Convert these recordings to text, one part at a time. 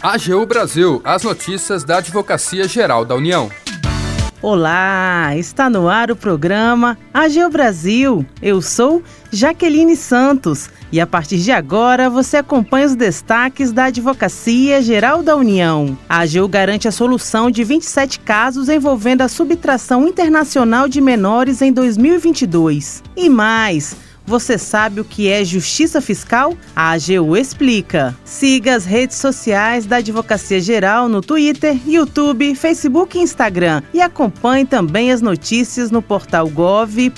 AGU Brasil, as notícias da Advocacia Geral da União. Olá, está no ar o programa AGU Brasil. Eu sou Jaqueline Santos e a partir de agora você acompanha os destaques da Advocacia Geral da União. A AGU garante a solução de 27 casos envolvendo a subtração internacional de menores em 2022. E mais, você sabe o que é justiça fiscal? A AGU explica. Siga as redes sociais da Advocacia Geral no Twitter, YouTube, Facebook e Instagram. E acompanhe também as notícias no portal gov.br/agu.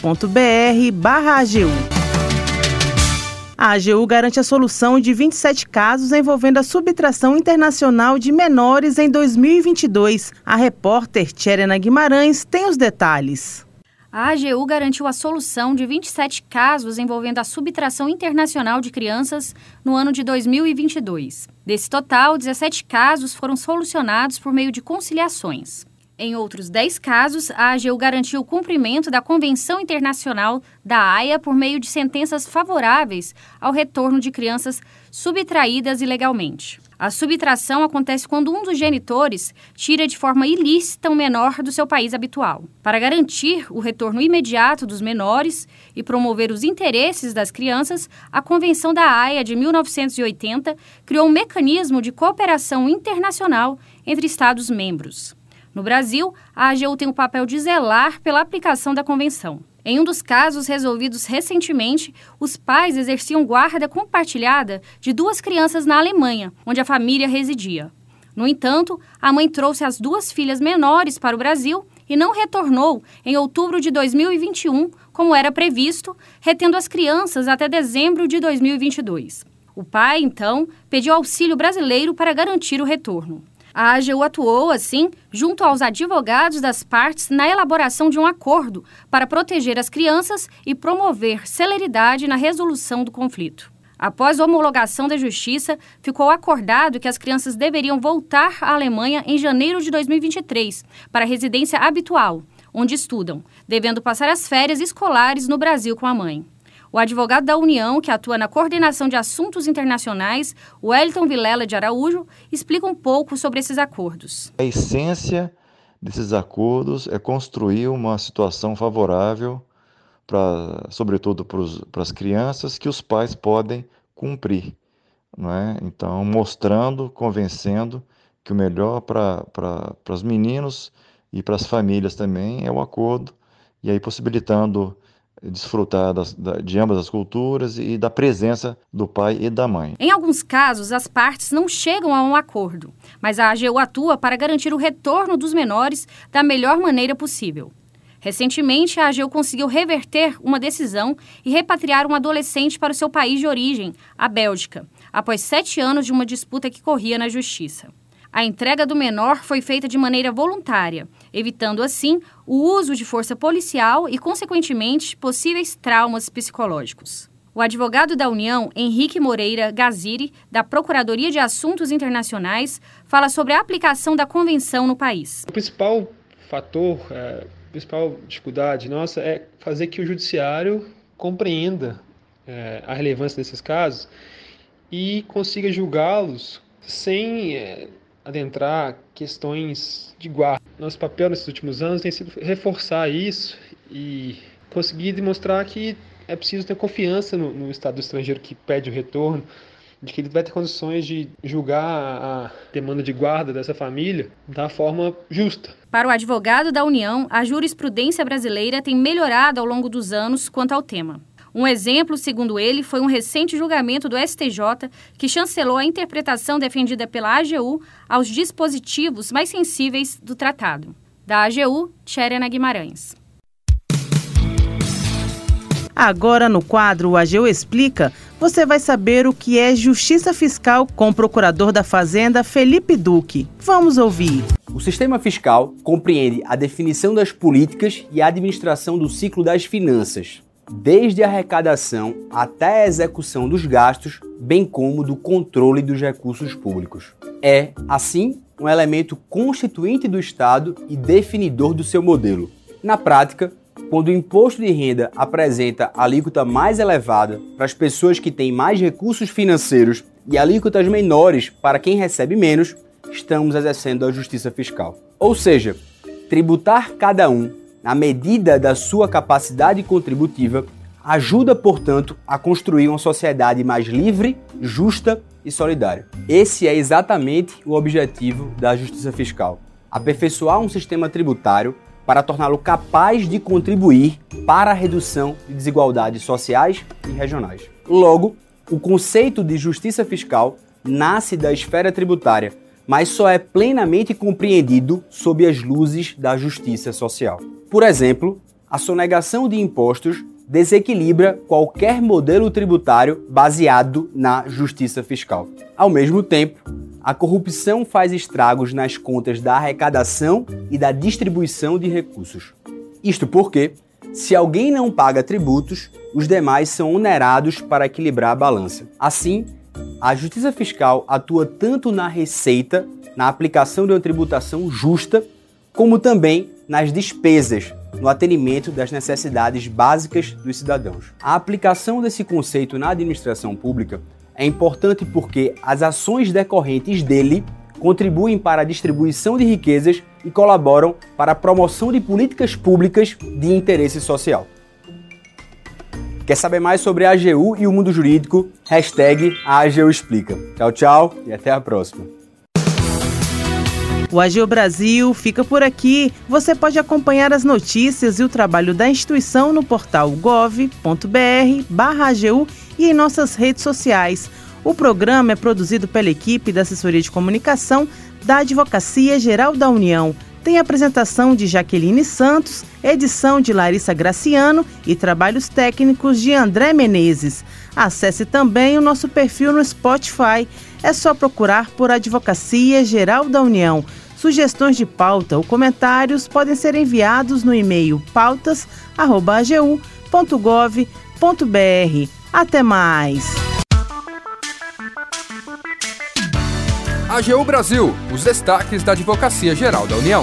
A AGU garante a solução de 27 casos envolvendo a subtração internacional de menores em 2022. A repórter Tcherena Guimarães tem os detalhes a AGU garantiu a solução de 27 casos envolvendo a subtração internacional de crianças no ano de 2022. Desse total, 17 casos foram solucionados por meio de conciliações. Em outros 10 casos, a AGU garantiu o cumprimento da Convenção Internacional da AIA por meio de sentenças favoráveis ao retorno de crianças subtraídas ilegalmente. A subtração acontece quando um dos genitores tira de forma ilícita um menor do seu país habitual. Para garantir o retorno imediato dos menores e promover os interesses das crianças, a Convenção da Haia de 1980 criou um mecanismo de cooperação internacional entre Estados membros. No Brasil, a AGU tem o papel de zelar pela aplicação da Convenção. Em um dos casos resolvidos recentemente, os pais exerciam guarda compartilhada de duas crianças na Alemanha, onde a família residia. No entanto, a mãe trouxe as duas filhas menores para o Brasil e não retornou em outubro de 2021, como era previsto, retendo as crianças até dezembro de 2022. O pai, então, pediu auxílio brasileiro para garantir o retorno. A AGU atuou, assim, junto aos advogados das partes na elaboração de um acordo para proteger as crianças e promover celeridade na resolução do conflito. Após a homologação da Justiça, ficou acordado que as crianças deveriam voltar à Alemanha em janeiro de 2023 para a residência habitual, onde estudam, devendo passar as férias escolares no Brasil com a mãe. O advogado da União, que atua na coordenação de assuntos internacionais, Wellington Vilela de Araújo, explica um pouco sobre esses acordos. A essência desses acordos é construir uma situação favorável, para, sobretudo para as crianças, que os pais podem cumprir. Não é? Então, mostrando, convencendo que o melhor para os meninos e para as famílias também é o acordo, e aí possibilitando desfrutar das, de ambas as culturas e da presença do pai e da mãe. Em alguns casos, as partes não chegam a um acordo, mas a AGU atua para garantir o retorno dos menores da melhor maneira possível. Recentemente, a AGU conseguiu reverter uma decisão e repatriar um adolescente para o seu país de origem, a Bélgica, após sete anos de uma disputa que corria na justiça. A entrega do menor foi feita de maneira voluntária, evitando assim o uso de força policial e, consequentemente, possíveis traumas psicológicos. O advogado da União, Henrique Moreira Gaziri, da Procuradoria de Assuntos Internacionais, fala sobre a aplicação da convenção no país. O principal fator, é, a principal dificuldade nossa é fazer que o judiciário compreenda é, a relevância desses casos e consiga julgá-los sem é, adentrar questões de guarda. Nosso papel nesses últimos anos tem sido reforçar isso e conseguir demonstrar que é preciso ter confiança no, no Estado estrangeiro que pede o retorno, de que ele vai ter condições de julgar a demanda de guarda dessa família da forma justa. Para o advogado da União, a jurisprudência brasileira tem melhorado ao longo dos anos quanto ao tema. Um exemplo, segundo ele, foi um recente julgamento do STJ que chancelou a interpretação defendida pela AGU aos dispositivos mais sensíveis do tratado. Da AGU, Tcherena Guimarães. Agora, no quadro O AGU Explica, você vai saber o que é justiça fiscal com o procurador da Fazenda, Felipe Duque. Vamos ouvir. O sistema fiscal compreende a definição das políticas e a administração do ciclo das finanças, desde a arrecadação até a execução dos gastos, bem como do controle dos recursos públicos. É, assim, um elemento constituinte do Estado e definidor do seu modelo. Na prática, quando o imposto de renda apresenta alíquota mais elevada para as pessoas que têm mais recursos financeiros e alíquotas menores para quem recebe menos, estamos exercendo a justiça fiscal. Ou seja, tributar cada um na medida da sua capacidade contributiva ajuda, portanto, a construir uma sociedade mais livre, justa e solidária. Esse é exatamente o objetivo da justiça fiscal: aperfeiçoar um sistema tributário para torná-lo capaz de contribuir para a redução de desigualdades sociais e regionais. Logo, o conceito de justiça fiscal nasce da esfera tributária, mas só é plenamente compreendido sob as luzes da justiça social. Por exemplo, a sonegação de impostos desequilibra qualquer modelo tributário baseado na justiça fiscal. Ao mesmo tempo, a corrupção faz estragos nas contas da arrecadação e da distribuição de recursos. Isto porque, se alguém não paga tributos, os demais são onerados para equilibrar a balança. Assim, a justiça fiscal atua tanto na receita, na aplicação de uma tributação justa, como também nas despesas, no atendimento das necessidades básicas dos cidadãos. A aplicação desse conceito na administração pública é importante porque as ações decorrentes dele contribuem para a distribuição de riquezas e colaboram para a promoção de políticas públicas de interesse social. Quer saber mais sobre a AGU e o mundo jurídico? Hashtag AGU Explica. Tchau, tchau e até a próxima. O AGU Brasil fica por aqui. Você pode acompanhar as notícias e o trabalho da instituição no portal gov.br/agu e em nossas redes sociais. O programa é produzido pela equipe da Assessoria de Comunicação da Advocacia Geral da União. Tem apresentação de Jaqueline Santos, edição de Larissa Graciano e trabalhos técnicos de André Menezes. Acesse também o nosso perfil no Spotify. É só procurar por Advocacia Geral da União. Sugestões de pauta ou comentários podem ser enviados no e-mail pautas.agu.gov.br. Até mais! AGU Brasil, os destaques da Advocacia Geral da União.